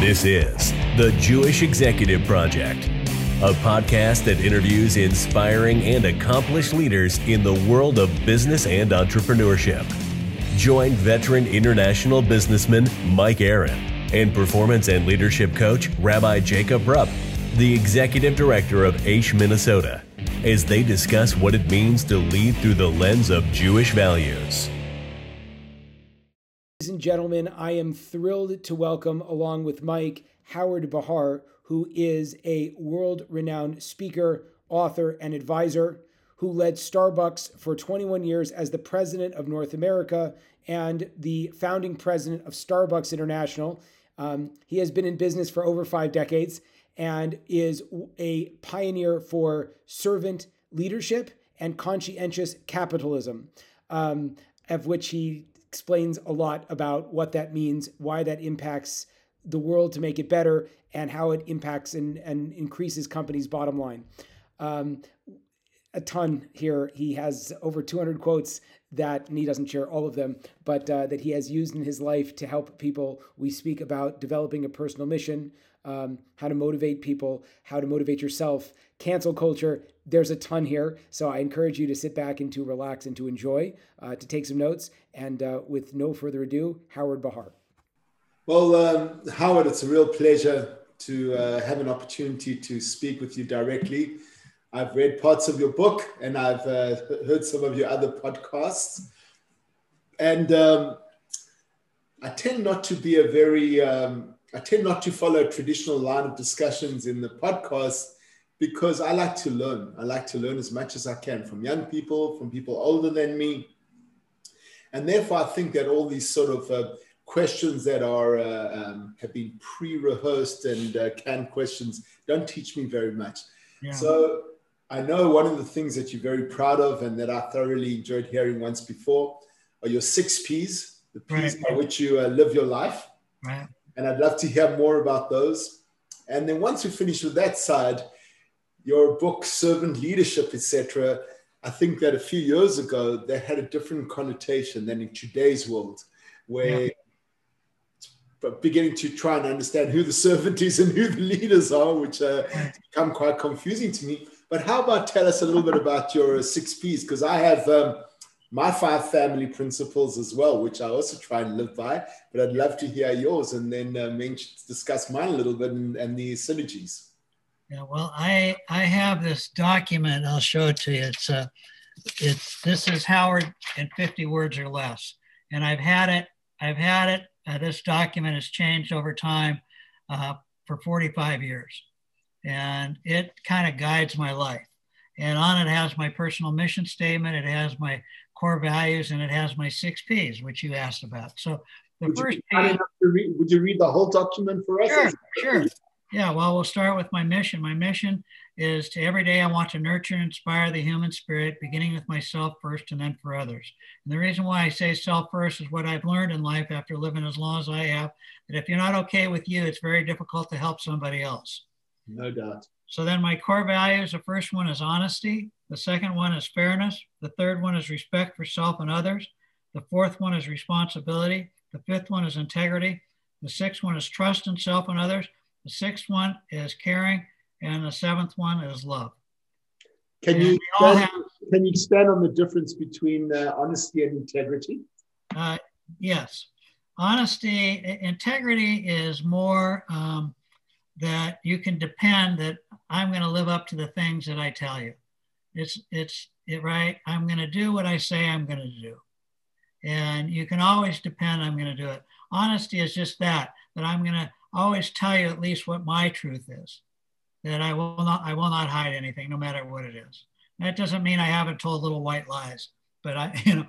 This is the Jewish Executive Project, a podcast that interviews inspiring and accomplished leaders in the world of business and entrepreneurship. Join veteran international businessman Mike Aaron and performance and leadership coach Rabbi Jacob Rupp, the executive director of Aish, Minnesota, as they discuss what it means to lead through the lens of Jewish values. Gentlemen, I am thrilled to welcome, along with Mike, Howard Behar, who is a world renowned speaker, author, and advisor who led Starbucks for 21 years as the president of North America and the founding president of Starbucks International. Um, he has been in business for over five decades and is a pioneer for servant leadership and conscientious capitalism, um, of which he explains a lot about what that means, why that impacts the world to make it better, and how it impacts and, and increases companies' bottom line. Um, a ton here. He has over 200 quotes that, and he doesn't share all of them, but uh, that he has used in his life to help people. We speak about developing a personal mission, um, how to motivate people, how to motivate yourself, cancel culture. There's a ton here. So I encourage you to sit back and to relax and to enjoy, uh, to take some notes. And uh, with no further ado, Howard Behar. Well, um, Howard, it's a real pleasure to uh, have an opportunity to speak with you directly. I've read parts of your book and I've uh, heard some of your other podcasts. And um, I tend not to be a very, um, I tend not to follow a traditional line of discussions in the podcast because I like to learn. I like to learn as much as I can from young people, from people older than me. And therefore, I think that all these sort of uh, questions that are uh, um, have been pre-rehearsed and uh, canned questions don't teach me very much. Yeah. So I know one of the things that you're very proud of and that I thoroughly enjoyed hearing once before are your six P's, the P's right. by which you uh, live your life. Right. And I'd love to hear more about those. And then once we finish with that side, your book, Servant Leadership, etc., I think that a few years ago they had a different connotation than in today's world, where yeah beginning to try and understand who the servant is and who the leaders are, which uh, become quite confusing to me. But how about tell us a little bit about your six P's? Because I have um, my five family principles as well, which I also try and live by. But I'd love to hear yours and then uh, mention, discuss mine a little bit and, and the synergies. Yeah, well, I I have this document. I'll show it to you. It's uh, it's this is Howard in 50 words or less, and I've had it. I've had it. Uh, this document has changed over time uh, for 45 years and it kind of guides my life. And on it has my personal mission statement, it has my core values, and it has my six P's, which you asked about. So the would first you read, would you read the whole document for us? Sure, sure. Yeah, well, we'll start with my mission. My mission is to every day I want to nurture and inspire the human spirit, beginning with myself first and then for others. And the reason why I say self first is what I've learned in life after living as long as I have that if you're not okay with you, it's very difficult to help somebody else. No doubt. So then my core values, the first one is honesty. The second one is fairness. The third one is respect for self and others. The fourth one is responsibility. The fifth one is integrity. The sixth one is trust in self and others. The sixth one is caring. And the seventh one is love. Can you, expand, have, can you expand on the difference between uh, honesty and integrity? Uh, yes. Honesty, integrity is more um, that you can depend that I'm going to live up to the things that I tell you. It's it's it right. I'm going to do what I say I'm going to do, and you can always depend I'm going to do it. Honesty is just that that I'm going to always tell you at least what my truth is. That I will not I will not hide anything, no matter what it is. That doesn't mean I haven't told little white lies, but I you know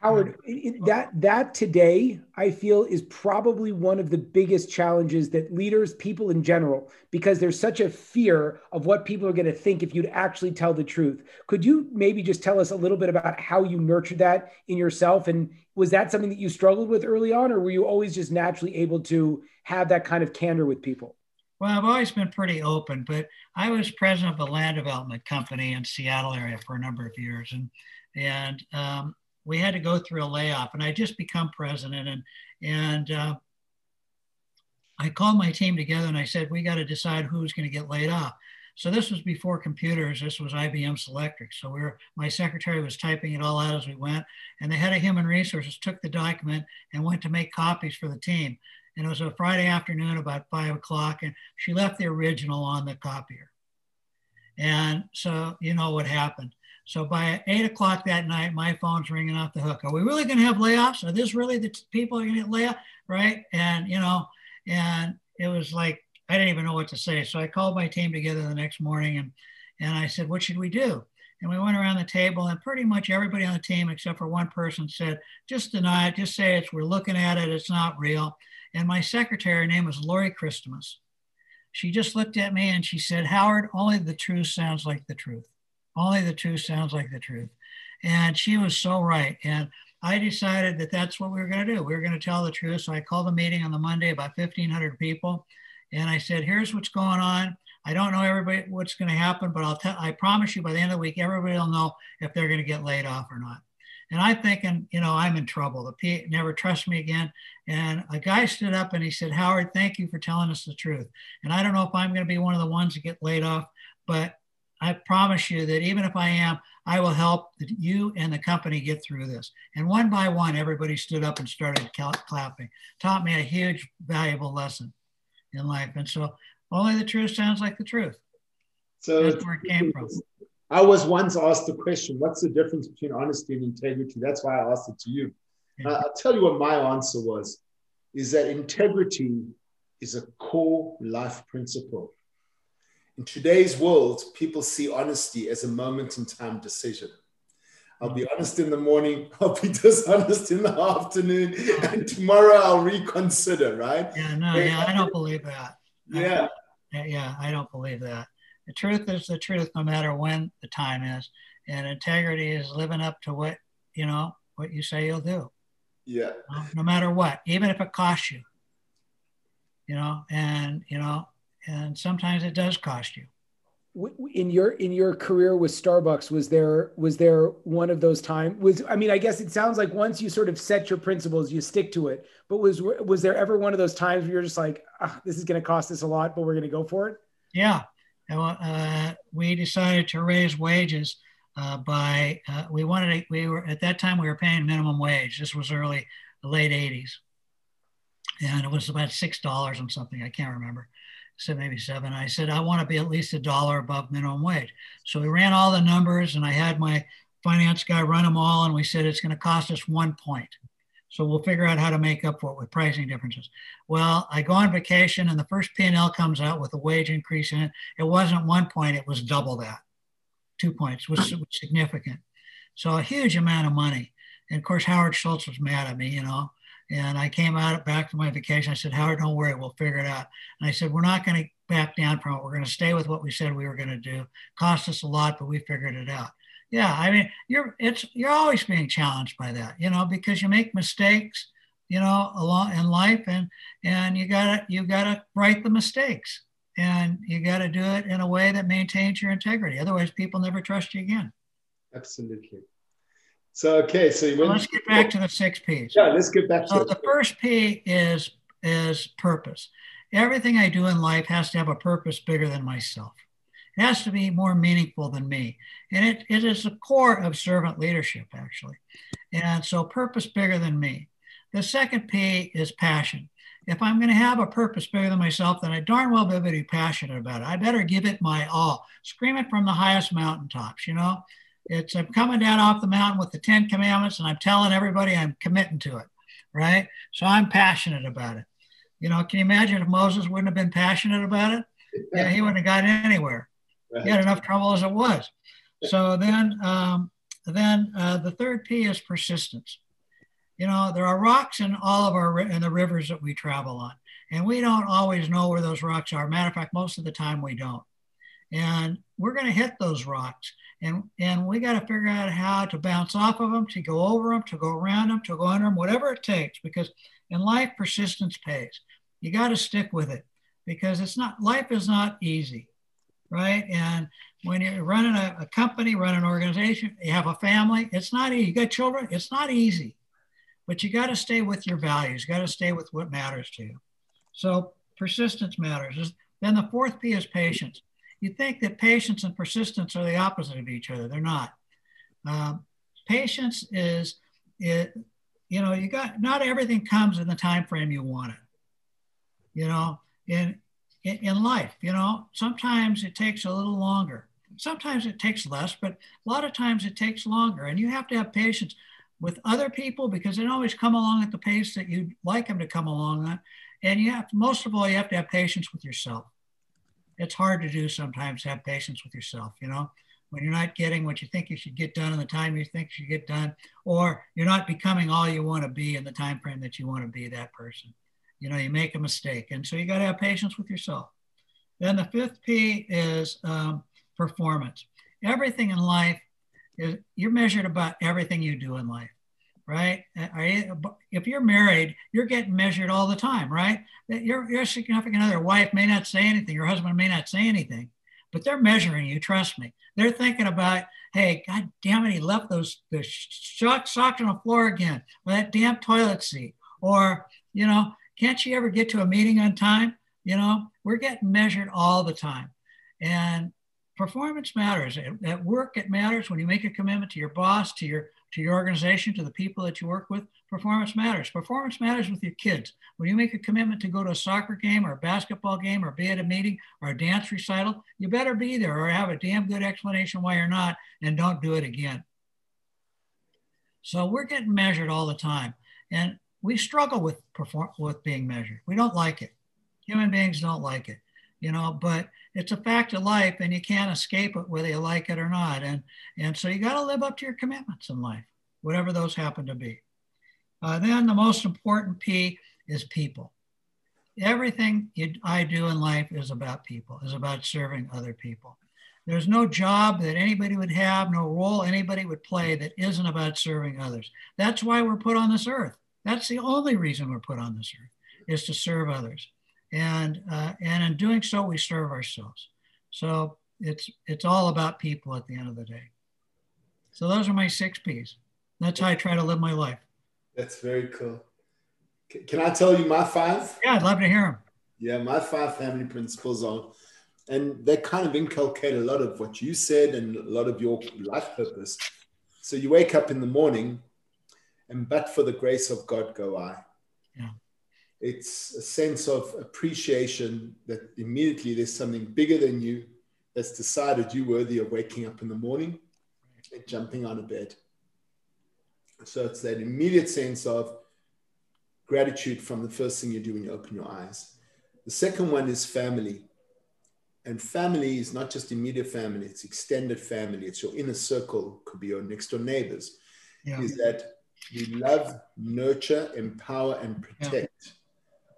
Howard, that that today I feel is probably one of the biggest challenges that leaders, people in general, because there's such a fear of what people are going to think if you'd actually tell the truth. Could you maybe just tell us a little bit about how you nurtured that in yourself, and was that something that you struggled with early on, or were you always just naturally able to have that kind of candor with people? Well, I've always been pretty open, but I was president of a land development company in Seattle area for a number of years, and and um, we had to go through a layoff, and I just become president, and and uh, I called my team together and I said, we got to decide who's going to get laid off. So this was before computers. This was IBM Selectric. So we were, my secretary was typing it all out as we went. And the head of human resources took the document and went to make copies for the team. And it was a Friday afternoon about five o'clock. And she left the original on the copier. And so you know what happened. So by eight o'clock that night, my phone's ringing off the hook. Are we really going to have layoffs? Are this really the t- people are going to get? Right. And, you know, and it was like I didn't even know what to say. So I called my team together the next morning and, and I said, what should we do? And we went around the table and pretty much everybody on the team, except for one person said, just deny it, just say it's, we're looking at it, it's not real. And my secretary, her name was Lori Christmas. She just looked at me and she said, Howard, only the truth sounds like the truth. Only the truth sounds like the truth. And she was so right. And I decided that that's what we were going to do. We were going to tell the truth. So I called a meeting on the Monday, about 1,500 people. And I said, here's what's going on. I don't know everybody what's going to happen, but I'll tell, I promise you by the end of the week, everybody will know if they're going to get laid off or not. And I'm thinking, you know, I'm in trouble. The P never trust me again. And a guy stood up and he said, Howard, thank you for telling us the truth. And I don't know if I'm going to be one of the ones that get laid off, but I promise you that even if I am, I will help you and the company get through this. And one by one, everybody stood up and started clapping. Taught me a huge, valuable lesson in life. And so only the truth sounds like the truth. So that's where it came from. I was once asked the question, what's the difference between honesty and integrity? That's why I asked it to you. Yeah. Uh, I'll tell you what my answer was, is that integrity is a core life principle. In today's world, people see honesty as a moment in time decision. I'll be honest in the morning, I'll be dishonest in the afternoon, and tomorrow I'll reconsider, right? Yeah, no, yeah, I don't believe that. Yeah. Yeah, I don't believe that. The truth is the truth no matter when the time is. And integrity is living up to what, you know, what you say you'll do. Yeah. No, no matter what, even if it costs you. You know, and you know, and sometimes it does cost you. In your in your career with Starbucks was there was there one of those times was I mean I guess it sounds like once you sort of set your principles you stick to it. But was was there ever one of those times where you're just like oh, this is going to cost us a lot but we're going to go for it yeah. Uh, we decided to raise wages uh, by uh, we wanted to, we were at that time we were paying minimum wage. This was early the late 80s and it was about six dollars and something I can't remember said maybe seven. I said, I want to be at least a dollar above minimum wage. So we ran all the numbers and I had my finance guy run them all. And we said, it's going to cost us one point. So we'll figure out how to make up for it with pricing differences. Well, I go on vacation and the first P&L comes out with a wage increase in it. It wasn't one point, it was double that. Two points was significant. So a huge amount of money. And of course, Howard Schultz was mad at me, you know. And I came out back from my vacation. I said, Howard, don't worry, we'll figure it out. And I said, we're not going to back down from it. We're going to stay with what we said we were going to do. Cost us a lot, but we figured it out. Yeah, I mean, you're it's you're always being challenged by that, you know, because you make mistakes, you know, along in life, and and you gotta you gotta right the mistakes, and you got to do it in a way that maintains your integrity. Otherwise, people never trust you again. Absolutely. So okay, so well, let's get back to the six P's. Yeah, let's get back to so the first P is is purpose. Everything I do in life has to have a purpose bigger than myself. It has to be more meaningful than me. And it, it is the core of servant leadership, actually. And so purpose bigger than me. The second P is passion. If I'm going to have a purpose bigger than myself, then I darn well better be passionate about it. I better give it my all. Scream it from the highest mountaintops, you know? It's I'm coming down off the mountain with the Ten Commandments, and I'm telling everybody I'm committing to it, right? So I'm passionate about it. You know, can you imagine if Moses wouldn't have been passionate about it? Yeah, he wouldn't have gotten anywhere. Right. He had enough trouble as it was. So then, um, then uh, the third P is persistence. You know, there are rocks in all of our in the rivers that we travel on, and we don't always know where those rocks are. Matter of fact, most of the time we don't. And we're going to hit those rocks. And and we got to figure out how to bounce off of them to go over them to go around them to go under them whatever it takes because in life persistence pays. You got to stick with it because it's not life is not easy right? And when you're running a, a company running an organization you have a family it's not easy you got children it's not easy. But you got to stay with your values you got to stay with what matters to you. So persistence matters. Then the fourth P is patience. You think that patience and persistence are the opposite of each other. They're not. Um, patience is, it, you know, you got not everything comes in the time frame you want it. You know, in, in in life, you know, sometimes it takes a little longer. Sometimes it takes less, but a lot of times it takes longer, and you have to have patience with other people because they don't always come along at the pace that you'd like them to come along at. And you have, most of all, you have to have patience with yourself. It's hard to do sometimes have patience with yourself, you know, when you're not getting what you think you should get done in the time you think you should get done, or you're not becoming all you want to be in the time frame that you want to be that person. You know, you make a mistake. And so you got to have patience with yourself. Then the fifth P is um, performance. Everything in life is, you're measured about everything you do in life right? Uh, uh, if you're married, you're getting measured all the time, right? Uh, your, your significant other wife may not say anything, your husband may not say anything, but they're measuring you. Trust me. They're thinking about, hey, God damn it, he left those the socks on the floor again, or that damn toilet seat, or you know, can't she ever get to a meeting on time? You know, we're getting measured all the time, and performance matters. At, at work, it matters when you make a commitment to your boss, to your to your organization, to the people that you work with, performance matters. Performance matters with your kids. When you make a commitment to go to a soccer game or a basketball game or be at a meeting or a dance recital, you better be there or have a damn good explanation why you're not and don't do it again. So we're getting measured all the time. And we struggle with perform with being measured. We don't like it. Human beings don't like it, you know, but it's a fact of life and you can't escape it whether you like it or not. And, and so you got to live up to your commitments in life, whatever those happen to be. Uh, then the most important P is people. Everything you, I do in life is about people, is about serving other people. There's no job that anybody would have, no role anybody would play that isn't about serving others. That's why we're put on this earth. That's the only reason we're put on this earth, is to serve others and uh, and in doing so we serve ourselves. So it's it's all about people at the end of the day. So those are my six p's. That's how i try to live my life. That's very cool. Can i tell you my five? Yeah i'd love to hear them yeah my five family principles are and they kind of inculcate a lot of what you said and a lot of your life purpose. So you wake up in the morning and but for the grace of god go i. Yeah it's a sense of appreciation that immediately there's something bigger than you that's decided you're worthy of waking up in the morning and jumping out of bed. So it's that immediate sense of gratitude from the first thing you do when you open your eyes. The second one is family. And family is not just immediate family, it's extended family. It's your inner circle, could be your next door neighbors. Yeah. Is that we love, nurture, empower, and protect. Yeah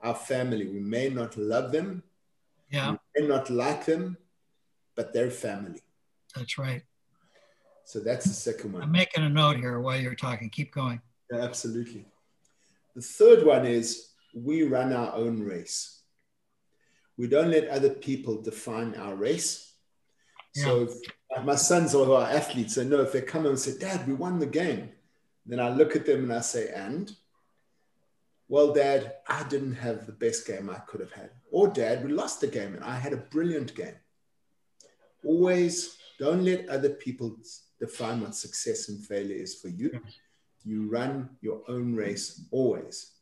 our family. We may not love them, yeah. we may not like them, but they're family. That's right. So that's the second one. I'm making a note here while you're talking. Keep going. Yeah, absolutely. The third one is we run our own race. We don't let other people define our race. Yeah. So if, my sons are, athletes, I know if they come and say, Dad, we won the game, then I look at them and I say, and? Well, dad, I didn't have the best game I could have had. Or, dad, we lost the game and I had a brilliant game. Always don't let other people define what success and failure is for you. You run your own race always.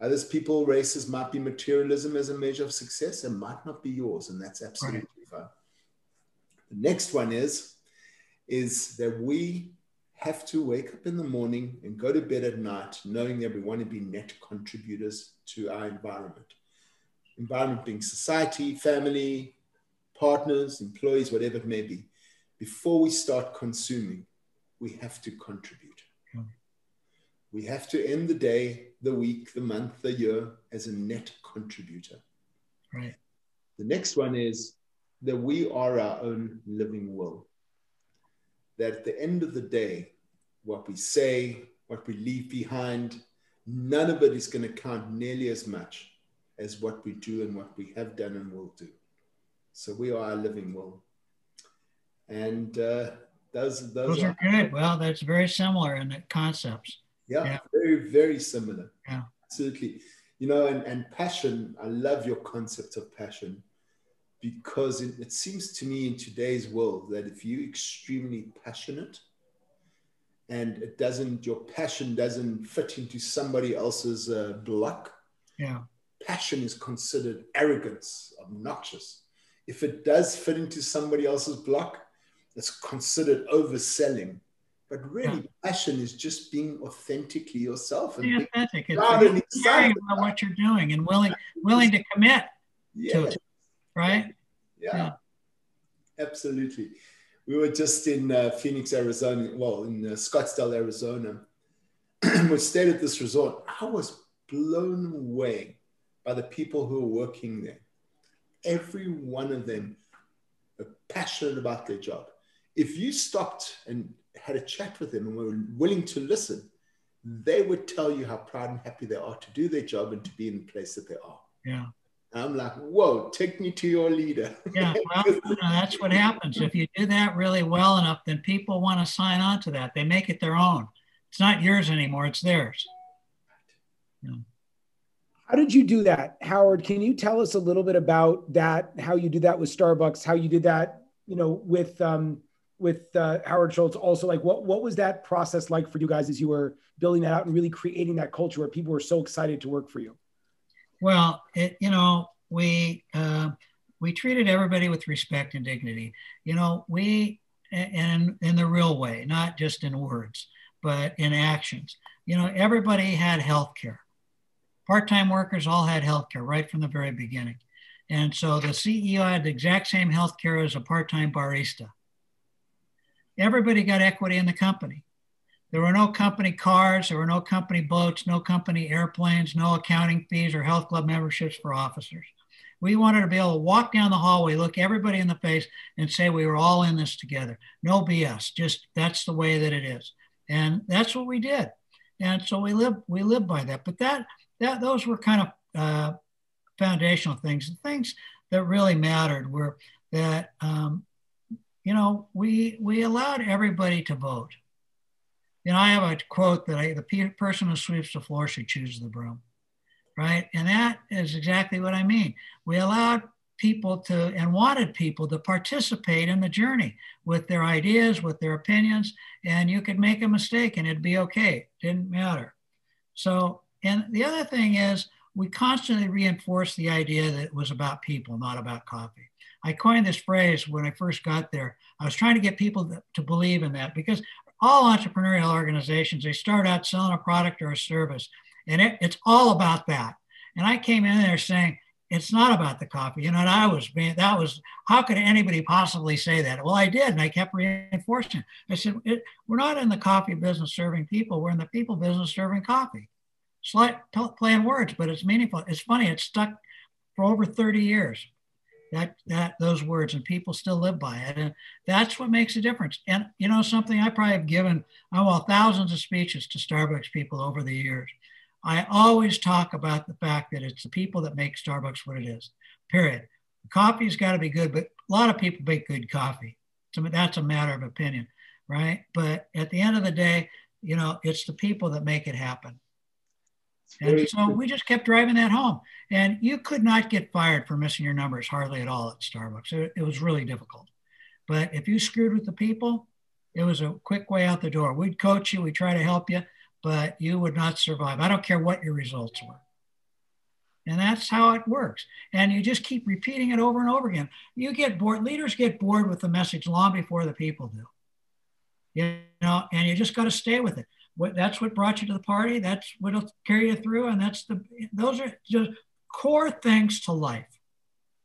Others people races might be materialism as a measure of success and might not be yours, and that's absolutely right. fine. The next one is, is that we have to wake up in the morning and go to bed at night knowing that we want to be net contributors to our environment. Environment being society, family, partners, employees, whatever it may be. Before we start consuming, we have to contribute. Yeah. We have to end the day, the week, the month, the year as a net contributor. Right. The next one is that we are our own living will that at the end of the day, what we say, what we leave behind, none of it is going to count nearly as much as what we do and what we have done and will do. So we are a living will. And uh, those, those, those are, are, good. Well, that's very similar in the concepts. Yeah, yeah, very, very similar. Yeah. Absolutely. You know, and, and passion, I love your concept of passion because it, it seems to me in today's world that if you're extremely passionate and it doesn't, your passion doesn't fit into somebody else's uh, block, yeah. passion is considered arrogance, obnoxious. If it does fit into somebody else's block, it's considered overselling. But really, yeah. passion is just being authentically yourself and authentic. It's caring about what you're doing and willing willing to commit yeah. to it. Right? Yeah. yeah. Absolutely. We were just in uh, Phoenix, Arizona, well, in uh, Scottsdale, Arizona. we stayed at this resort. I was blown away by the people who were working there. Every one of them are passionate about their job. If you stopped and had a chat with them and were willing to listen, they would tell you how proud and happy they are to do their job and to be in the place that they are. Yeah. I'm like, whoa, take me to your leader. yeah, well, you know, that's what happens. If you do that really well enough, then people want to sign on to that. They make it their own. It's not yours anymore, it's theirs. Yeah. How did you do that, Howard? Can you tell us a little bit about that? How you did that with Starbucks? How you did that, you know, with um, with uh, Howard Schultz? Also, like, what what was that process like for you guys as you were building that out and really creating that culture where people were so excited to work for you? Well, it, you know, we uh, we treated everybody with respect and dignity. You know, we and in the real way, not just in words, but in actions. You know, everybody had health care. Part-time workers all had health care right from the very beginning. And so the CEO had the exact same health care as a part-time barista. Everybody got equity in the company. There were no company cars, there were no company boats, no company airplanes, no accounting fees or health club memberships for officers. We wanted to be able to walk down the hallway, look everybody in the face, and say we were all in this together. No BS. Just that's the way that it is, and that's what we did. And so we live we live by that. But that that those were kind of uh, foundational things. The things that really mattered were that um, you know we we allowed everybody to vote you know, I have a quote that I, the person who sweeps the floor should choose the broom, right? And that is exactly what I mean. We allowed people to and wanted people to participate in the journey with their ideas, with their opinions, and you could make a mistake and it'd be okay. Didn't matter. So, and the other thing is, we constantly reinforce the idea that it was about people, not about coffee. I coined this phrase when I first got there. I was trying to get people to believe in that because all entrepreneurial organizations, they start out selling a product or a service, and it, it's all about that. And I came in there saying, it's not about the coffee. You know, and I was being, that was, how could anybody possibly say that? Well, I did. And I kept reinforcing. I said, we're not in the coffee business serving people. We're in the people business serving coffee. Slight playing words, but it's meaningful. It's funny. It's stuck for over 30 years that that those words and people still live by it and that's what makes a difference. And you know something? I probably have given oh well thousands of speeches to starbucks people over the years. I always talk about the fact that it's the people that make starbucks what it is period. Coffee's got to be good but a lot of people make good coffee. So that's a matter of opinion right? But at the end of the day you know it's the people that make it happen and so we just kept driving that home. And you could not get fired for missing your numbers hardly at all at Starbucks. It, it, was really difficult. But if you screwed with the people, it was a quick way out the door. We'd coach you, we'd try to help you, but you would not survive. I don't care what your results were. And that's how it works. And you just keep repeating it over and over again. You get bored, leaders get bored with the message long before the people do. You know, and you just got to stay with it what that's what brought you to the party that's what'll carry you through and that's the those are just core things to life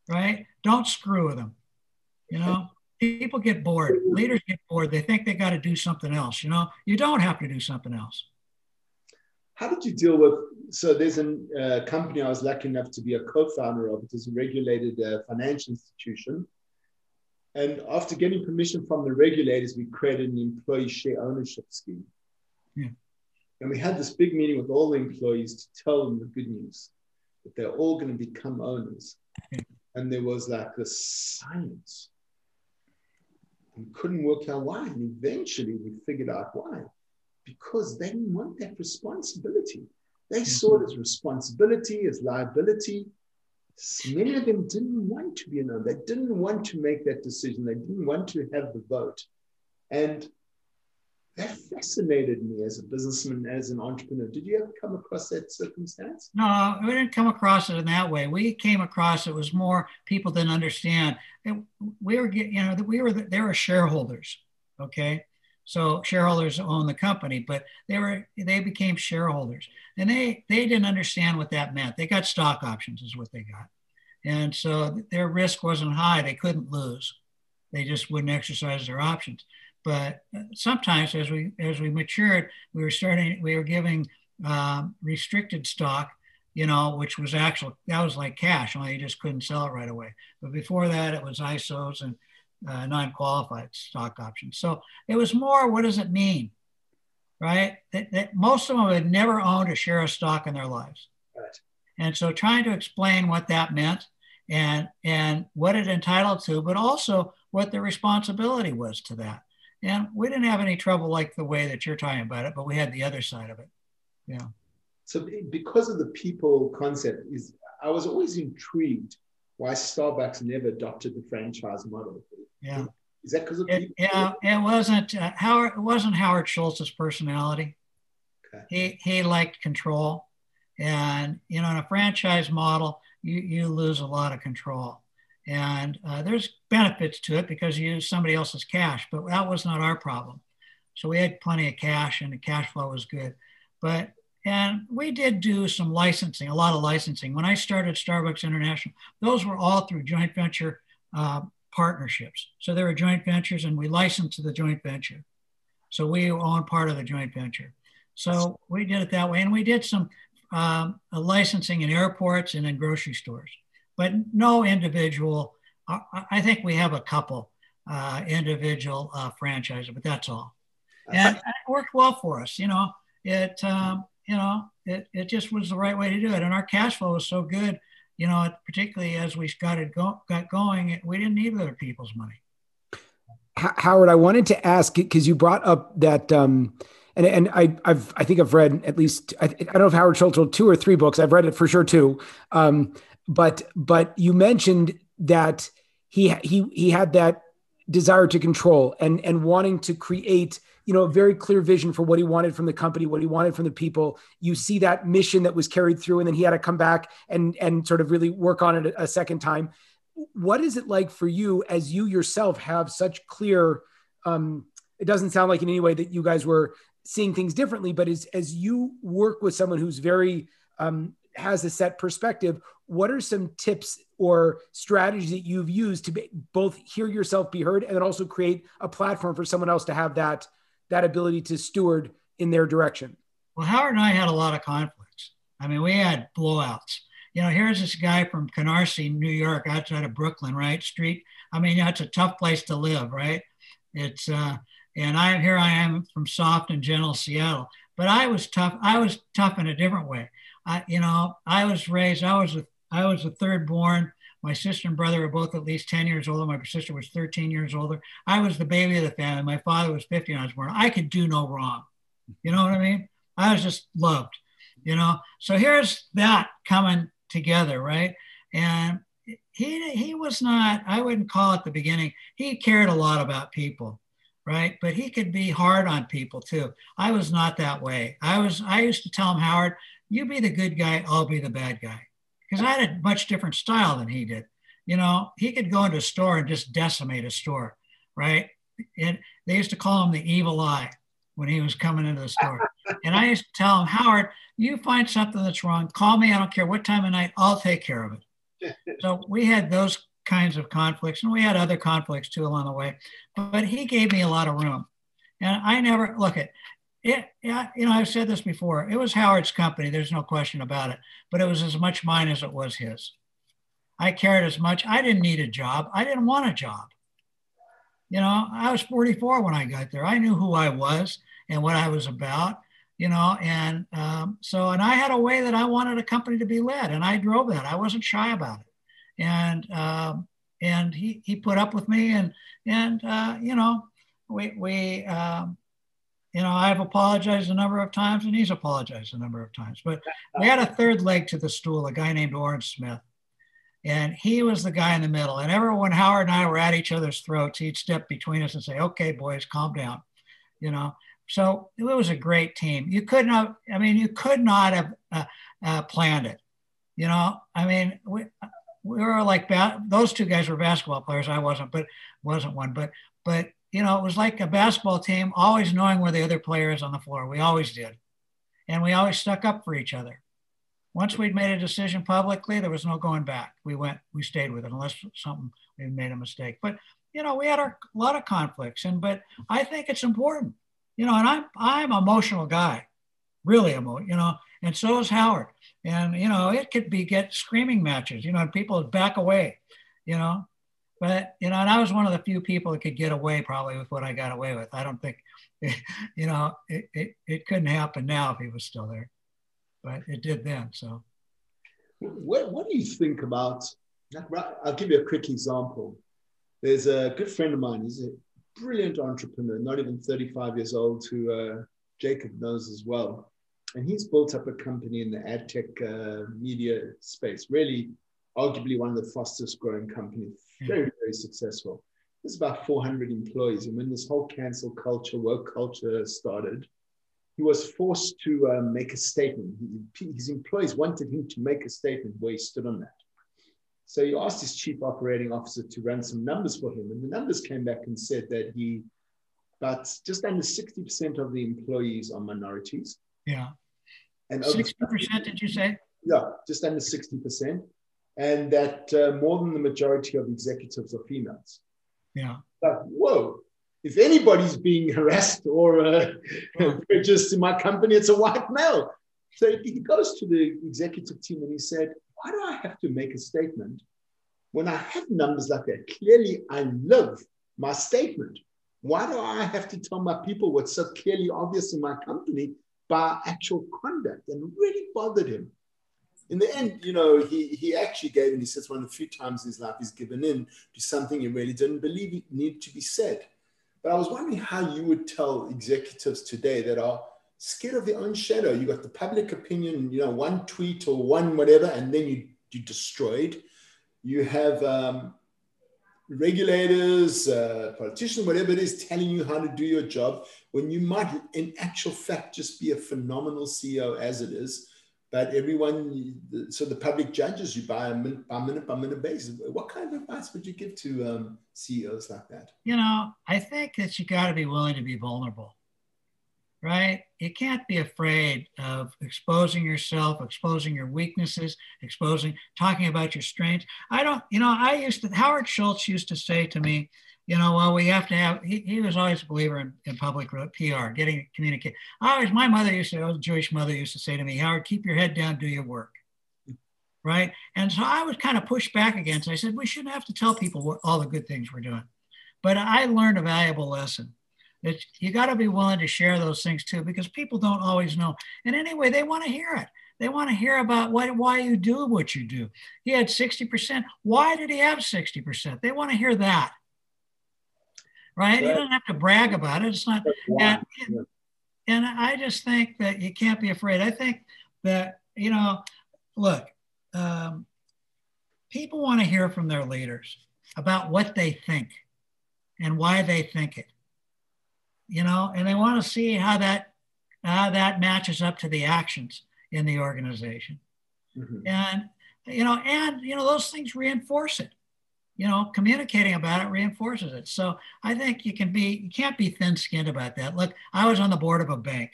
right? Don't screw with them you know? People get bored leaders get bored they think they got to do something else you know? You don't have to do something else. How did you deal with so there's a uh, company i was lucky enough to be a co-founder of it is a regulated uh, financial institution. And after getting permission from the regulators we created an employee share ownership scheme yeah. And we had this big meeting with all the employees to tell them the good news that they're all going to become owners. Yeah. And there was like this silence. We couldn't work out why. And eventually we figured out why. Because they didn't want that responsibility. They mm-hmm. saw it as responsibility, as liability. Many of them didn't want to be an owner. They didn't want to make that decision. They didn't want to have the vote. And that fascinated me as a businessman, as an entrepreneur. Did you ever come across that circumstance? No, we didn't come across it in that way. We came across it was more people didn't understand. We were, you know, we were they were shareholders, okay. So shareholders own the company, but they were they became shareholders, and they they didn't understand what that meant. They got stock options, is what they got, and so their risk wasn't high. They couldn't lose. They just wouldn't exercise their options. But sometimes, as we as we matured, we were starting. We were giving um, restricted stock, you know, which was actual. That was like cash, only you just couldn't sell it right away. But before that, it was ISOs and uh, non-qualified stock options. So it was more. What does it mean, right? That, that most of them had never owned a share of stock in their lives. Right. And so trying to explain what that meant and and what it entitled to, but also what the responsibility was to that. And we didn't have any trouble like the way that you're talking about it, but we had the other side of it. Yeah. So because of the people concept, is I was always intrigued why Starbucks never adopted the franchise model. Yeah. Is that because of it, Yeah, it wasn't uh, Howard. It wasn't Howard Schultz's personality. Okay. He he liked control, and you know, in a franchise model, you you lose a lot of control. And uh, there's benefits to it because you use somebody else's cash, but that was not our problem. So we had plenty of cash and the cash flow was good. But, and we did do some licensing, a lot of licensing. When I started Starbucks International, those were all through joint venture uh, partnerships. So there were joint ventures and we licensed the joint venture. So we own part of the joint venture. So we did it that way. And we did some um, licensing in airports and in grocery stores but no individual. I, I think we have a couple uh, individual uh, franchises, but that's all. And it worked well for us. You know, it um, you know it, it just was the right way to do it, and our cash flow was so good. You know, particularly as we got it go, got going, we didn't need other people's money. Howard, I wanted to ask because you brought up that. Um, and, and I, I've, I think I've read at least, I, I don't know if Howard Schultz wrote two or three books. I've read it for sure too. Um, but but you mentioned that he he he had that desire to control and and wanting to create you know a very clear vision for what he wanted from the company what he wanted from the people. You see that mission that was carried through and then he had to come back and and sort of really work on it a second time. What is it like for you as you yourself have such clear um it doesn't sound like in any way that you guys were seeing things differently but as as you work with someone who's very um has a set perspective what are some tips or strategies that you've used to be, both hear yourself be heard and then also create a platform for someone else to have that that ability to steward in their direction? Well howard and i had a lot of conflicts. I mean we had blowouts. You know here's this guy from canarsie new york outside of brooklyn right street. I mean that's a tough place to live right? It's uh and i here i am from soft and gentle seattle. But i was tough i was tough in a different way I, you know, I was raised, I was a I was the third born. My sister and brother were both at least 10 years older. My sister was 13 years older. I was the baby of the family. My father was 50 when I was born. I could do no wrong. You know what I mean? I was just loved, you know? So here's that coming together, right? And he, he was not, I wouldn't call it the beginning. He cared a lot about people, right? But he could be hard on people too. I was not that way. I was, I used to tell him, Howard, you be the good guy, I'll be the bad guy because I had a much different style than he did. You know, he could go into a store and just decimate a store, right? And they used to call him the evil eye when he was coming into the store. and I used to tell him, Howard, you find something that's wrong, call me. I don't care what time of night, I'll take care of it. so we had those kinds of conflicts, and we had other conflicts too along the way. But he gave me a lot of room. And I never look at it, yeah, you know, I've said this before. It was Howard's company. There's no question about it. But it was as much mine as it was his. I cared as much. I didn't need a job. I didn't want a job. You know, I was 44 when I got there. I knew who I was and what I was about. You know, and um, so, and I had a way that I wanted a company to be led, and I drove that. I wasn't shy about it, and um, and he he put up with me, and and uh, you know, we we um, you know, I've apologized a number of times and he's apologized a number of times. But we had a third leg to the stool, a guy named Orin Smith. And he was the guy in the middle. And ever when Howard and I were at each other's throats, he'd step between us and say, okay, boys, calm down. You know, so it was a great team. You could not, I mean, you could not have uh, uh, planned it. You know, I mean, we, we were like, ba- those two guys were basketball players. I wasn't, but wasn't one. But, but, you know, it was like a basketball team, always knowing where the other player is on the floor. We always did. And we always stuck up for each other. Once we'd made a decision publicly, there was no going back. We went, we stayed with it, unless something we made a mistake. But you know, we had a lot of conflicts, and but I think it's important you know, and I'm I'm emotional guy, really emotional, you know, and so is Howard. And you know, it could be get screaming matches, you know, and people back away, you know. But you know, and I was one of the few people that could get away probably with what I got away with. I don't think, you know, it, it, it couldn't happen now if he was still there, but it did then. So, what what do you think about? I'll give you a quick example. There's a good friend of mine. He's a brilliant entrepreneur, not even 35 years old, who uh, Jacob knows as well. And he's built up a company in the ad tech uh, media space, really, arguably one of the fastest growing companies. Very, very successful. There's about 400 employees. And when this whole cancel culture, woke culture started, he was forced to uh, make a statement. His employees wanted him to make a statement where he stood on that. So he asked his chief operating officer to run some numbers for him. And the numbers came back and said that he, but just under 60% of the employees are minorities. Yeah. And 60%, did you say? Yeah, just under 60%. And that uh, more than the majority of executives are females. Yeah. But whoa, if anybody's being harassed or uh, purchased in my company, it's a white male. So he goes to the executive team and he said, why do I have to make a statement when I have numbers like that? Clearly, I live my statement. Why do I have to tell my people what's so clearly obvious in my company by actual conduct? And really bothered him. In the end, you know, he, he actually gave, and he says one of the few times in his life he's given in to something he really didn't believe it needed to be said. But I was wondering how you would tell executives today that are scared of their own shadow. You got the public opinion, you know, one tweet or one whatever, and then you you destroyed. You have um, regulators, uh, politicians, whatever it is, telling you how to do your job when you might, in actual fact, just be a phenomenal CEO as it is. But everyone, so the public judges you by a minute by minute by minute basis. What kind of advice would you give to um, CEOs like that? You know, I think that you got to be willing to be vulnerable right? You can't be afraid of exposing yourself, exposing your weaknesses, exposing, talking about your strengths. I don't, you know, I used to, Howard Schultz used to say to me, you know, well, we have to have, he, he was always a believer in, in public PR, getting communicate. I always, my mother used to, a Jewish mother used to say to me, Howard, keep your head down, do your work. Right. And so I was kind of pushed back against. I said, we shouldn't have to tell people what, all the good things we're doing. But I learned a valuable lesson it's, you got to be willing to share those things too, because people don't always know. And anyway, they want to hear it. They want to hear about what, why you do what you do. He had 60%. Why did he have 60%? They want to hear that. Right? You don't have to brag about it. It's not. And, and I just think that you can't be afraid. I think that, you know, look, um, people want to hear from their leaders about what they think and why they think it you know, and they want to see how that how that matches up to the actions in the organization. Mm-hmm. And you know, and you know, those things reinforce it. You know, communicating about it reinforces it. So I think you can be you can't be thin-skinned about that. Look, I was on the board of a bank.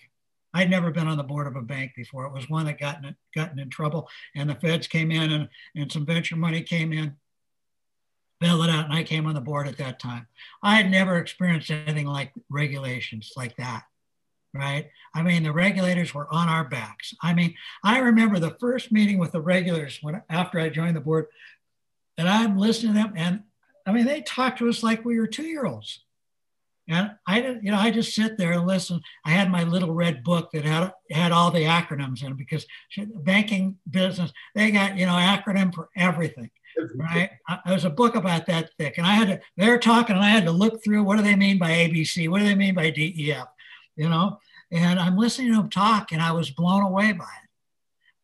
I'd never been on the board of a bank before. It was one that gotten gotten in trouble, and the feds came in and, and some venture money came in bailed it out, and I came on the board at that time. I had never experienced anything like regulations like that, right? I mean, the regulators were on our backs. I mean, I remember the first meeting with the regulators when after I joined the board, and I'm listening to them, and I mean, they talk to us like we were two-year-olds. And I didn't, you know, I just sit there and listen. I had my little red book that had had all the acronyms in it because banking business, they got, you know, acronym for everything right? There was a book about that thick, and I had to. They're talking, and I had to look through. What do they mean by ABC? What do they mean by DEF? you know, and I'm listening to them talk and I was blown away by it.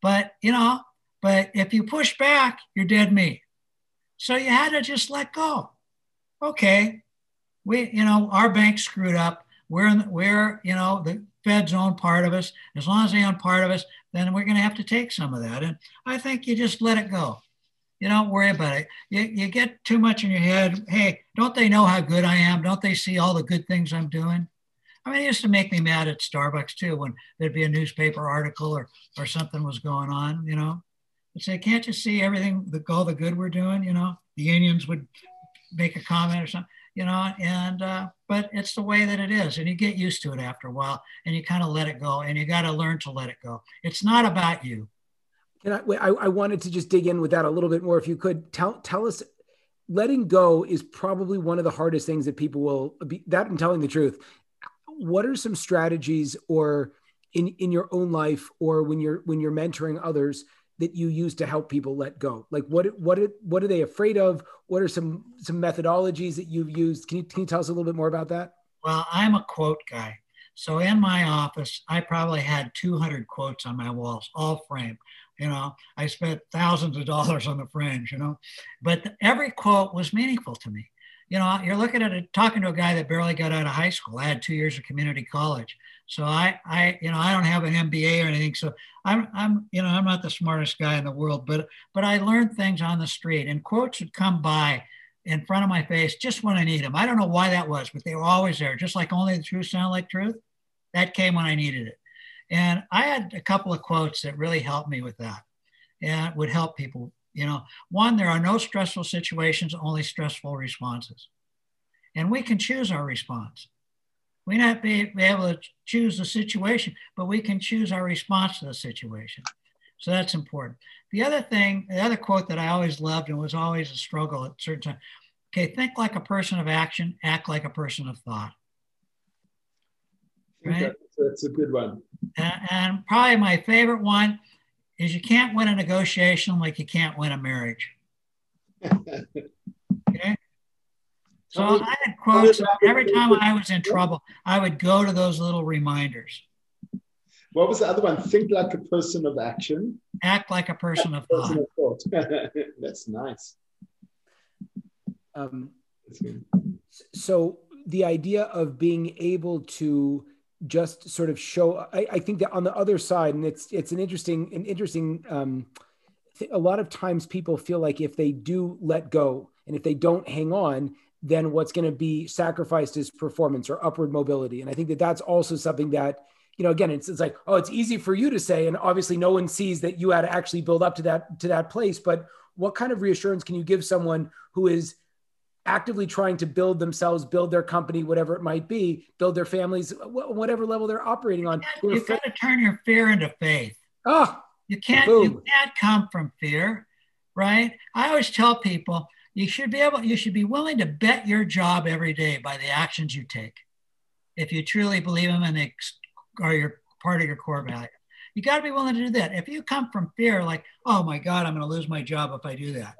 But, you know, but if you push back, you're dead meat. So you had to just let go. Okay, we, you know, our bank screwed up. We're, in, the, we're, you know, the Fed's own part of us. As long as they own part of us, then we're going to have to take some of that. And I think you just let it go. You don't worry about it. You, you get too much in your head. Hey, don't they know how good I am? Don't they see all the good things I'm doing? I mean, it used to make me mad at Starbucks too when there'd be a newspaper article or, or something was going on, you know. Say, can't you see everything, the, all the good we're doing, you know? The unions would make a comment or something, you know, and, uh, but it's the way that it is. And you get used to it after a while and you kind of let it go and you got to learn to let it go. It's not about you. Can I, I, I wanted to just dig in with that a little bit more. If you could tell, tell us, letting go is probably one of the hardest things that people will be that and telling the truth. What are some strategies or in, in your own life or when you're, when you're mentoring others that you use to help people let go? Like what, what, what are they afraid of? What are some, some methodologies that you've used? Can you, can you tell us a little bit more about that? Well, I'm a quote guy. So in my office, I probably had 200 quotes on my walls, all framed. You know, I spent thousands of dollars on the fringe, you know, but every quote was meaningful to me. You know, you're looking at it, talking to a guy that barely got out of high school. I had two years of community college. So I, I, you know, I don't have an MBA or anything. So I'm, I'm, you know, I'm not the smartest guy in the world, but, but I learned things on the street and quotes would come by in front of my face just when I need them. I don't know why that was, but they were always there. Just like only the truth sound like truth. That came when I needed it. And I had a couple of quotes that really helped me with that and would help people. You know, one, there are no stressful situations, only stressful responses. And we can choose our response. We not be, be able to choose the situation, but we can choose our response to the situation. So that's important. The other thing, the other quote that I always loved and was always a struggle at certain times. Okay, think like a person of action, act like a person of thought. Right? That's a good one. And, and probably my favorite one is you can't win a negotiation like you can't win a marriage. okay. So I had quotes every time I was in trouble, I would go to those little reminders. What was the other one? Think like a person of action. Act like a person of thought. Person of thought. That's nice. Um, so the idea of being able to just sort of show I, I, think that on the other side and it's it's an interesting an interesting um, th- a lot of times people feel like if they do let go and if they don't hang on then what's going to be sacrificed is performance or upward mobility. And i think that that's also something that you know again it's, it's like oh it's easy for you to say and obviously no one sees that you had to actually build up to that to that place but what kind of reassurance can you give someone who is actively trying to build themselves, build their company, whatever it might be, build their families, whatever level they're operating on. You've got to turn your fear into faith. Oh, you can't boom. you can't come from fear, right? I always tell people you should be able you should be willing to bet your job every day by the actions you take. If you truly believe them and they are your part of your core value. You got to be willing to do that. If you come from fear, like, oh my God, I'm going to lose my job if I do that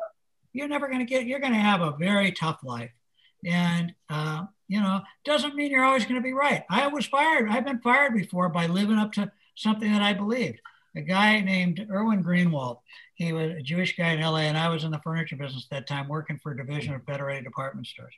you're never going to get, you're going to have a very tough life. And, uh, you know, doesn't mean you're always going to be right. I was fired. I've been fired before by living up to something that I believed. A guy named Erwin Greenwald, he was a Jewish guy in LA, and I was in the furniture business at that time, working for a division of Federated Department Stores.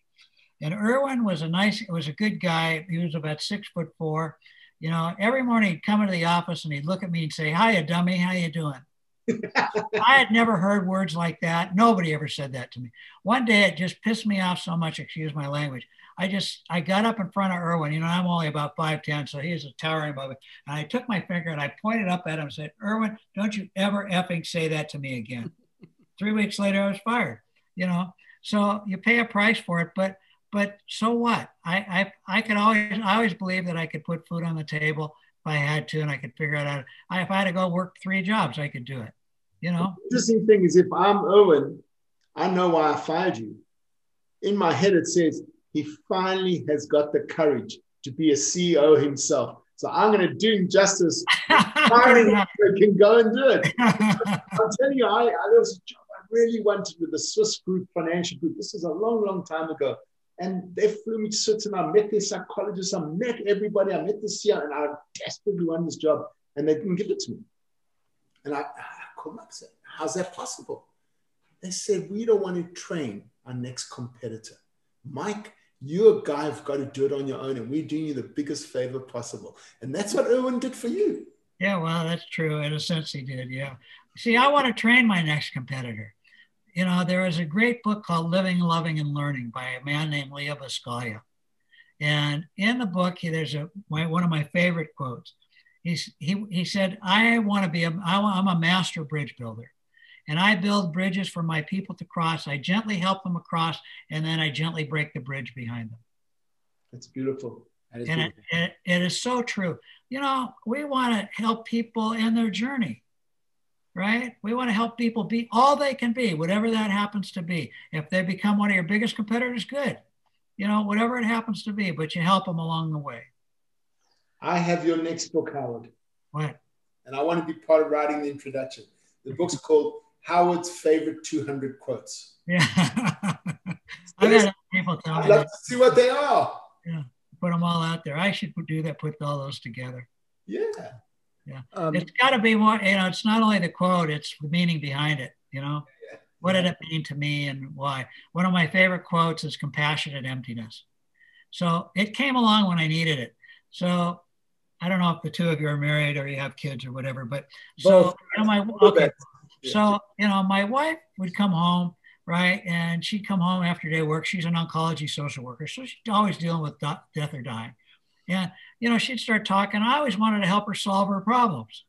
And Erwin was a nice, it was a good guy. He was about six foot four. You know, every morning he'd come into the office and he'd look at me and say, "Hiya, dummy. How you doing?" I had never heard words like that. Nobody ever said that to me. One day it just pissed me off so much, excuse my language. I just, I got up in front of Erwin. You know, I'm only about 5'10, so he's a towering above me. And I took my finger and I pointed up at him and said, Erwin, don't you ever effing say that to me again. Three weeks later, I was fired, you know. So you pay a price for it, but but so what? I I, I could always I always believe that I could put food on the table if I had to, and I could figure it out I, if I had to go work three jobs, I could do it. You know. The interesting thing is, if I'm Erwin, I know why I fired you. In my head, it says he finally has got the courage to be a CEO himself. So I'm going to do him justice. Finally, can go and do it. I'm telling you, I, I there was a job I really wanted with the Swiss Group Financial Group. This was a long, long time ago. And they flew me to Switzerland. I met their psychologist. I met everybody. I met the CEO, and I desperately wanted this job, and they didn't give it to me. And I, I called up and said, How's that possible? They said, We don't want to train our next competitor. Mike, you're a guy who've got to do it on your own, and we're doing you the biggest favor possible. And that's what Erwin did for you. Yeah, well, that's true. In a sense, he did. Yeah. See, I want to train my next competitor. You know, there is a great book called Living, Loving, and Learning by a man named Leo Buscaglia. And in the book, there's a one of my favorite quotes. He's, he, he said, I want to be, a, I'm a master bridge builder. And I build bridges for my people to cross. I gently help them across, and then I gently break the bridge behind them. That's beautiful. That and beautiful. It, it, it is so true. You know, we want to help people in their journey, right? We want to help people be all they can be, whatever that happens to be. If they become one of your biggest competitors, good. You know, whatever it happens to be, but you help them along the way. I have your next book, Howard. What? And I want to be part of writing the introduction. The book's called Howard's favorite 200 quotes. Yeah. Had people tell. I'd love to see what they are. Yeah. Put them all out there. I should do that, put all those together. Yeah. Yeah. Um, it's got to be more, you know, it's not only the quote, it's the meaning behind it, you know? Yeah. What did it mean to me and why? One of my favorite quotes is compassionate emptiness. So it came along when I needed it. So I don't know if the two of you are married or you have kids or whatever, but so you know, my okay. So, you know, my wife would come home, right? And she'd come home after day work. She's an oncology social worker. So she's always dealing with death or dying. And, you know, she'd start talking. I always wanted to help her solve her problems.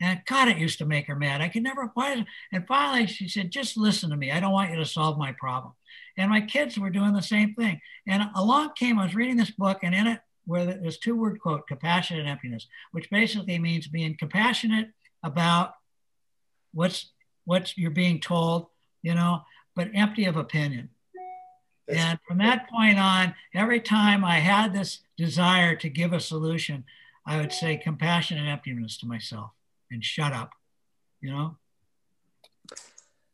And God, it used to make her mad. I could never, why? And finally she said, just listen to me. I don't want you to solve my problem. And my kids were doing the same thing. And along came, I was reading this book, and in it, where there's two word quote, compassionate emptiness, which basically means being compassionate about what's what you're being told, you know, but empty of opinion. And from that point on, every time I had this desire to give a solution, I would say compassion and emptiness to myself and shut up, you know?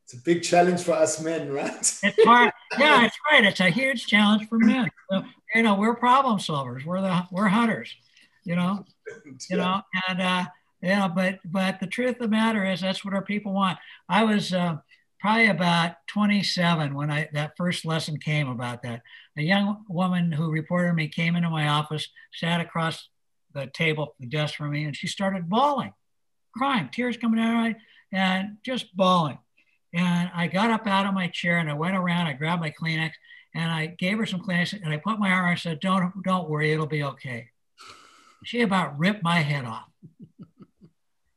It's a big challenge for us men, right? it's hard. Yeah, it's right. It's a huge challenge for men. So, you know, we're problem solvers. We're the we're hunters, you know, you know, and uh, yeah, but but the truth of the matter is that's what our people want. I was uh, probably about 27 when I that first lesson came about that. A young woman who reported me came into my office, sat across the table, the desk from me, and she started bawling, crying, tears coming down her and just bawling. And I got up out of my chair and I went around. I grabbed my Kleenex and I gave her some Kleenex and I put my arm. I said, "Don't don't worry, it'll be okay." She about ripped my head off.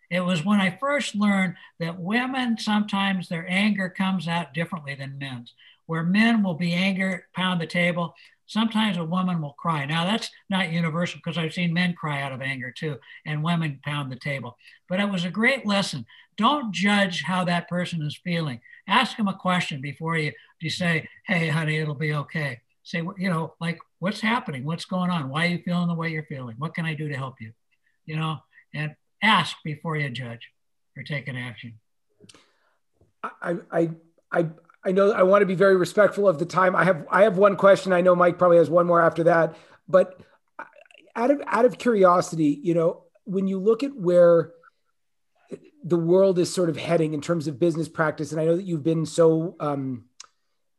It was when I first learned that women sometimes their anger comes out differently than men's. Where men will be angry, pound the table, sometimes a woman will cry. Now that's not universal because I've seen men cry out of anger too, and women pound the table. But it was a great lesson. Don't judge how that person is feeling. Ask them a question before you, you say, "Hey, honey, it'll be okay." Say, you know, like, what's happening? What's going on? Why are you feeling the way you're feeling? What can I do to help you? You know, and ask before you judge or take an action. I, I, I, I know I want to be very respectful of the time. I have, I have one question. I know Mike probably has one more after that, but out of, out of curiosity, you know, when you look at where the world is sort of heading in terms of business practice, and I know that you've been so um,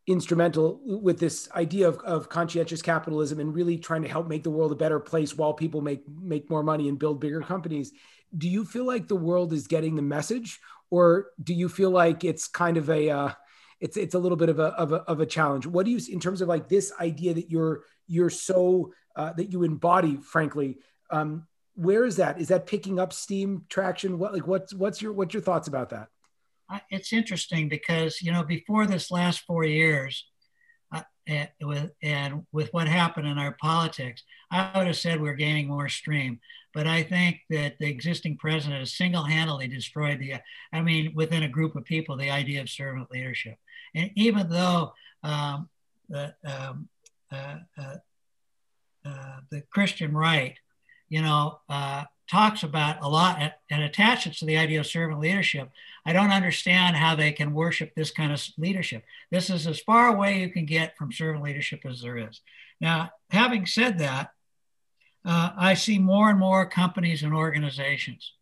instrumental with this idea of, of conscientious capitalism and really trying to help make the world a better place while people make make more money and build bigger companies do you feel like the world is getting the message or do you feel like it's kind of a uh, it's it's a little bit of a, of a of a challenge? What do you in terms of like this idea that you're you're so uh, that you embody frankly um, where is that? Is that picking up steam traction? What like what's what's your what's your thoughts about that? It's interesting because you know before this last four years uh, and, with, and with what happened in our politics i would have said we're gaining more stream but I think that the existing president has single-handedly destroyed the, I mean, within a group of people, the idea of servant leadership. And even though um, the, um, uh, uh, uh, the Christian right, you know, uh, talks about a lot and attaches to the idea of servant leadership, I don't understand how they can worship this kind of leadership. This is as far away you can get from servant leadership as there is. Now, having said that, uh, I see more and more companies and organizations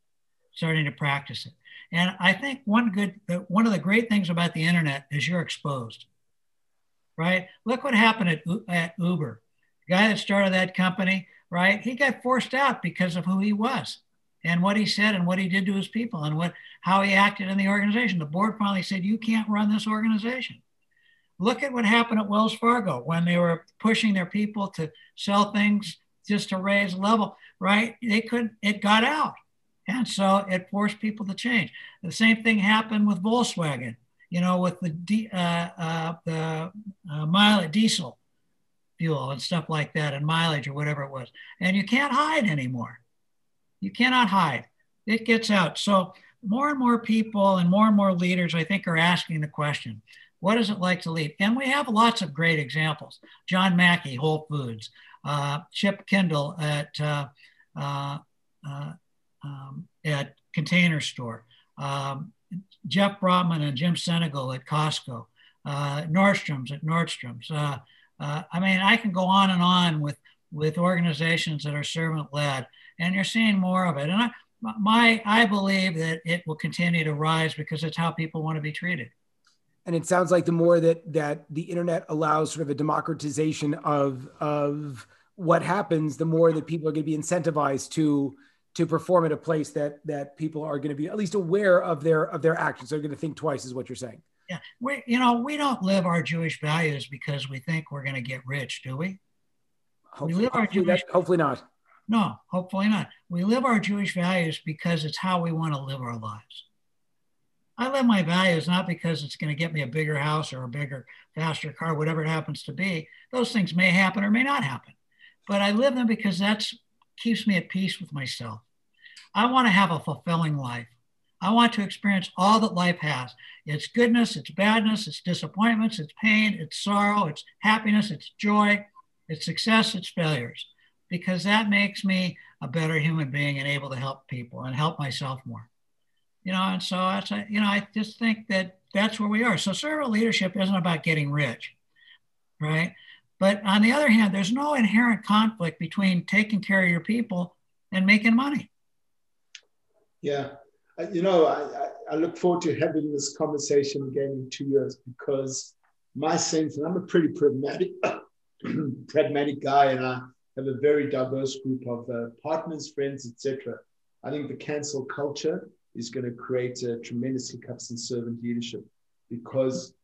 starting to practice it. And I think one good, one of the great things about the internet is you're exposed, right? Look what happened at, at Uber. The guy that started that company, right? He got forced out because of who he was and what he said and what he did to his people and what how he acted in the organization. The board finally said, "You can't run this organization." Look at what happened at Wells Fargo when they were pushing their people to sell things just to raise level, right? They could it got out. And so it forced people to change. The same thing happened with Volkswagen, you know, with the uh, uh, the uh, mileage diesel fuel and stuff like that, and mileage or whatever it was. And you can't hide anymore. You cannot hide. It gets out. So more and more people and more and more leaders, I think, are asking the question, what is it like to lead? And we have lots of great examples. John Mackey, Whole Foods, uh, Kip Tindell at uh, uh, uh um, at Container Store, um, Jeff Brotman and Jim Sinegal at Costco, uh, Nordstrom's at Nordstrom's. Uh, I mean, I can go on and on with with organizations that are servant led and you're seeing more of it. And I, my, I believe that it will continue to rise because it's how people want to be treated. And it sounds like the more that that the internet allows sort of a democratization of of what happens, the more that people are going to be incentivized to to perform at a place that that people are going to be at least aware of their of their actions. They're going to think twice, is what you're saying. Yeah, we you know we don't live our Jewish values because we think we're going to get rich, do we? Hopefully, we live our Jewish. hopefully not. No, hopefully not. We live our Jewish values because it's how we want to live our lives. I live my values not because it's going to get me a bigger house or a bigger, faster car, whatever it happens to be. Those things may happen or may not happen. But I live them because that keeps me at peace with myself. I want to have a fulfilling life. I want to experience all that life has its goodness, its badness, its disappointments, its pain, its sorrow, its happiness, its joy, its success, its failures because that makes me a better human being and able to help people and help myself more. You know, and so a, you know, I just think that that's where we are. So servant leadership isn't about getting rich, right? But on the other hand, there's no inherent conflict between taking care of your people and making money. Yeah. You know, I, I look forward to having this conversation again in two years because my sense, and I'm a pretty pragmatic, pragmatic guy, and I, have a very diverse group of uh, partners, friends, etc. I think the cancel culture is going to create a tremendously hiccups servant leadership because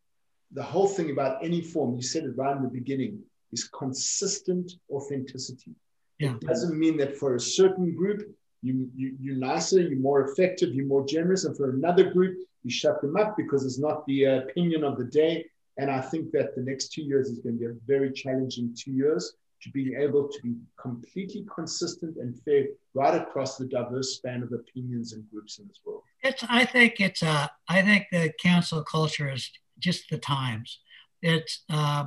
the whole thing about any form, you said it right in the beginning, is consistent authenticity. Yeah. It doesn't mean that for a certain group, you, you, you're nicer, you're more effective, you're more generous, and for another group, you shut them up because it's not the opinion of the day. And I think that the next two years is going to be a very challenging two years to being able to be completely consistent and fair right across the diverse span of opinions and groups in this world. It's, I think it's a, I think the cancel culture is just the times. It's, uh,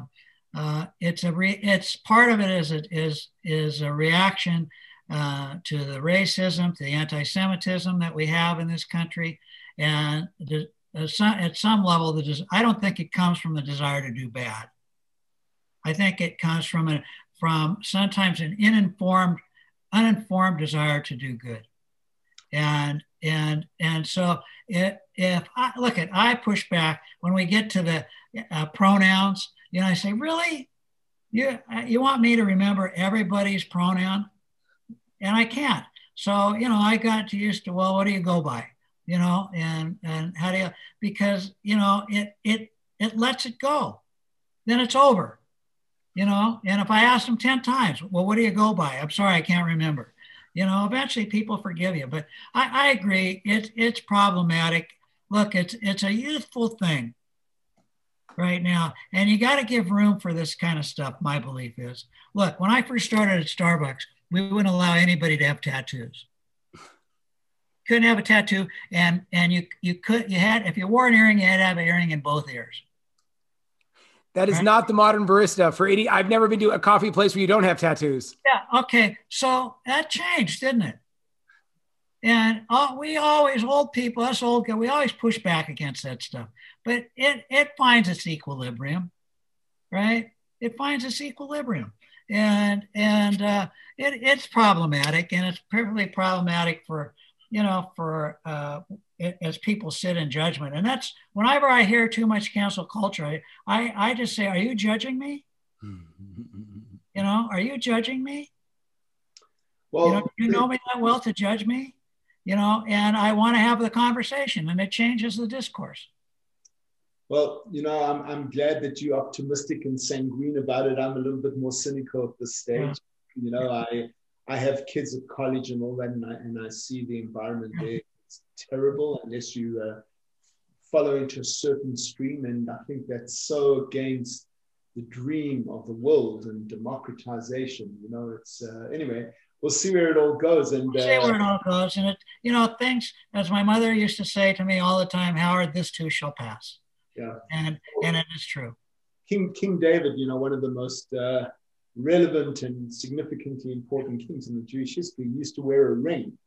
uh, it's a, re, it's part of it is it is is a reaction uh, to the racism, to the anti-Semitism that we have in this country, and the, at some level, the I don't think it comes from the desire to do bad. I think it comes from a, from sometimes an uninformed, uninformed desire to do good. And and and so it, if I look at I push back when we get to the uh, pronouns, you know, I say, really, you you want me to remember everybody's pronoun, and I can't. So you know, I got used to well, what do you go by? You know, and and how do you because you know it it it lets it go, then it's over you know, and if I ask them 10 times, well, what do you go by? I'm sorry, I can't remember. You know, eventually people forgive you. But I, I agree, it's it's problematic. Look, it's it's a youthful thing right now. And you got to give room for this kind of stuff, my belief is. Look, when I first started at Starbucks, we wouldn't allow anybody to have tattoos. Couldn't have a tattoo, and and you you could you had if you wore an earring, you had to have an earring in both ears. That is not the modern barista. For 80, I've never been to a coffee place where you don't have tattoos. Yeah. Okay. So that changed, didn't it? And uh, we always, old people, us old guys, we always push back against that stuff. But it, it finds its equilibrium, right? It finds its equilibrium. And, and uh, it, it's problematic and it's perfectly problematic for, you know, for uh, as people sit in judgment. And that's whenever I hear too much cancel culture, I, I, I just say, are you judging me? Mm-hmm. you know, are you judging me? Well, you know, you know me that well to judge me? you know, and I want to have the conversation and it changes the discourse. Well, you know, I'm, I'm glad that you're optimistic and sanguine about it. I'm a little bit more cynical at this stage. Yeah. You know, I I have kids at college and all that, and I, and I see the environment there. It's terrible unless you uh, follow into a certain stream. And I think that's so against the dream of the world and democratization. You know, it's uh, anyway we'll see where it all goes. And we'll see where it all goes. And it, you know, things as my mother used to say to me all the time, Howard, this too shall pass. Yeah. And and it is true. King King David, you know, one of the most uh, relevant and significantly important kings in the Jewish history, used to wear a ring,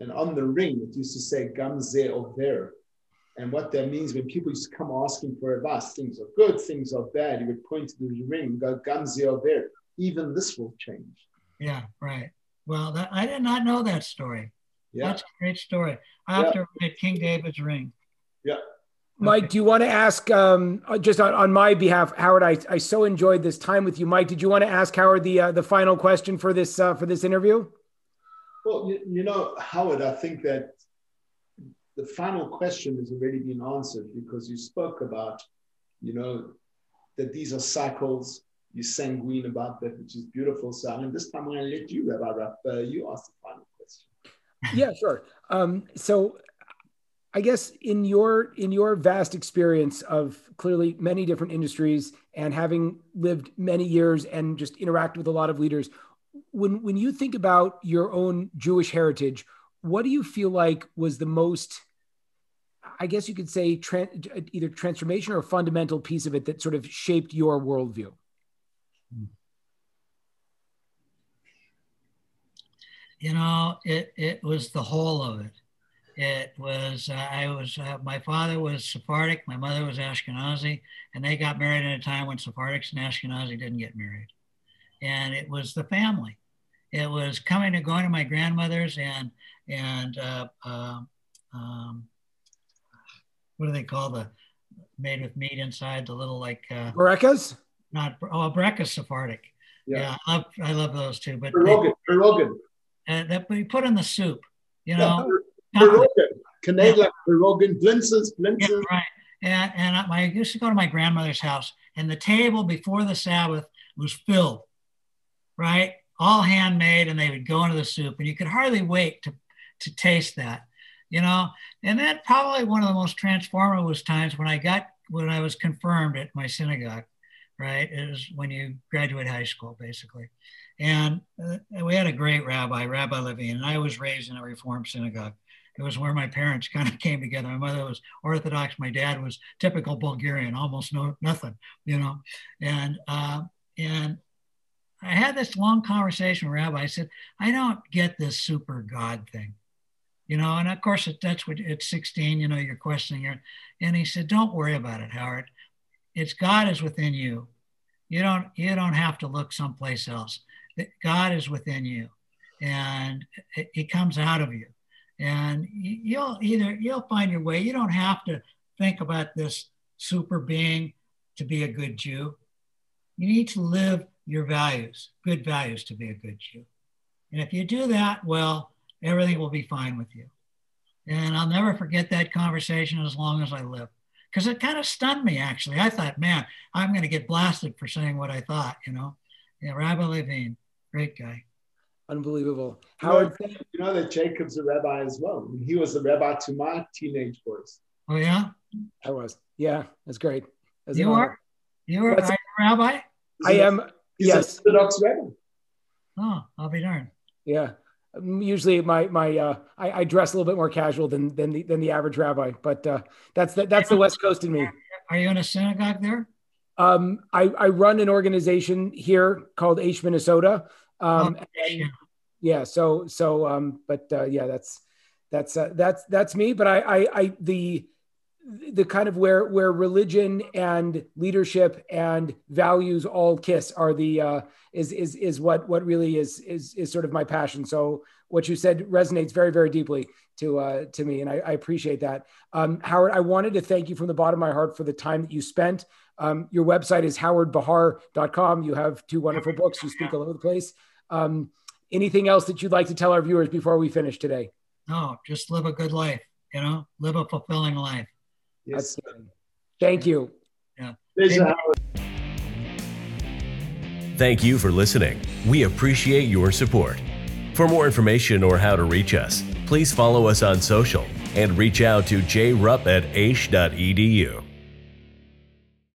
and on the ring it used to say "Gam ze over." And what that means when people used to come asking for advice, things are good, things are bad, he would point to the ring and go, Gam ze over. Even this will change. Yeah, right. Well, that, I did not know that story. Yeah. That's a great story. I have yeah. to read King David's Ring. Yeah. Mike, do you want to ask, um, uh, just on, on my behalf, Howard? I, I so enjoyed this time with you, Mike. Did you want to ask Howard the uh, the final question for this uh, for this interview? Well, you, you know, Howard, I think that the final question has already been answered because you spoke about, you know, that these are cycles you're sanguine about that, which is beautiful. So I mean, this time I'm going to let you, Rabbi uh, you ask the final question. Yeah, sure. Um, so I guess in your in your vast experience of clearly many different industries and having lived many years and just interact with a lot of leaders, when when you think about your own Jewish heritage, what do you feel like was the most I guess you could say tra- either transformation or fundamental piece of it that sort of shaped your worldview. You know, it, it was the whole of it. It was, uh, I was, uh, my father was Sephardic, my mother was Ashkenazi, and they got married at a time when Sephardics and Ashkenazi didn't get married. And it was the family. It was coming and going to my grandmother's and, and, uh, um, um what do they call the made with meat inside the little like uh, Berekas? not oh Breca Sephardic. Yeah. yeah, I love I love those too. But Pierogan, Pierogan. Uh, that we put in the soup, you know. Yeah, Pierogan, Canela, yeah. Pierogan, blintzes, blintzes. Yeah, right. And and I, I used to go to my grandmother's house, and the table before the Sabbath was filled, right, all handmade, and they would go into the soup, and you could hardly wait to to taste that, you know. And that probably one of the most transformative times when I got when I was confirmed at my synagogue right? Was when you graduate high school, basically. And uh, we had a great rabbi, Rabbi Levine, and I was raised in a Reform synagogue. It was where my parents kind of came together. My mother was Orthodox. My dad was typical Bulgarian, almost no nothing, you know. And uh, and I had this long conversation with Rabbi. I said, I don't get this super God thing, you know. And of course, that's what at 16, you know, you're questioning your. And he said, Don't worry about it, Howard it's God is within you. You don't you don't have to look someplace else. God is within you, and it, it comes out of you. And you'll either you'll find your way. You don't have to think about this super being to be a good Jew. You need to live your values, good values, to be a good Jew. And if you do that, well, everything will be fine with you. And I'll never forget that conversation as long as I live because it kind of stunned me actually. I thought, man, I'm going to get blasted for saying what I thought, you know. Yeah, Rabbi Levine, great guy. Unbelievable. Howard, you know, you know that Jacob's a rabbi as well. He was a rabbi to my teenage boys. Oh yeah, I was. Yeah, that's great. That's you are. You are a rabbi. I am. He's yes. Orthodox rabbi. Oh, I'll be darned. Yeah usually my my uh, I, I, dress a little bit more casual than than the, than the average rabbi, but uh, that's the, that's the West Coast in me. Are you in a synagogue there? Um, I, I run an organization here called Aish Minnesota. Um, oh, and, yeah. So so um, but uh, yeah, that's that's uh, that's that's me. But I, I, I the the kind of where where religion and leadership and values all kiss are the uh, is is is what what really is is is sort of my passion. So what you said resonates very very deeply to uh, to me, and I, I appreciate that. Um, Howard, I wanted to thank you from the bottom of my heart for the time that you spent. Um, your website is howardbehar.com. You have two wonderful books. You speak all over the place. Um, anything else that you'd like to tell our viewers before we finish today? No, just live a good life. You know, live a fulfilling life. Yes. Thank you. Yeah. Thank you for listening. We appreciate your support. For more information or how to reach us, please follow us on social and reach out to jrupp at aish.edu.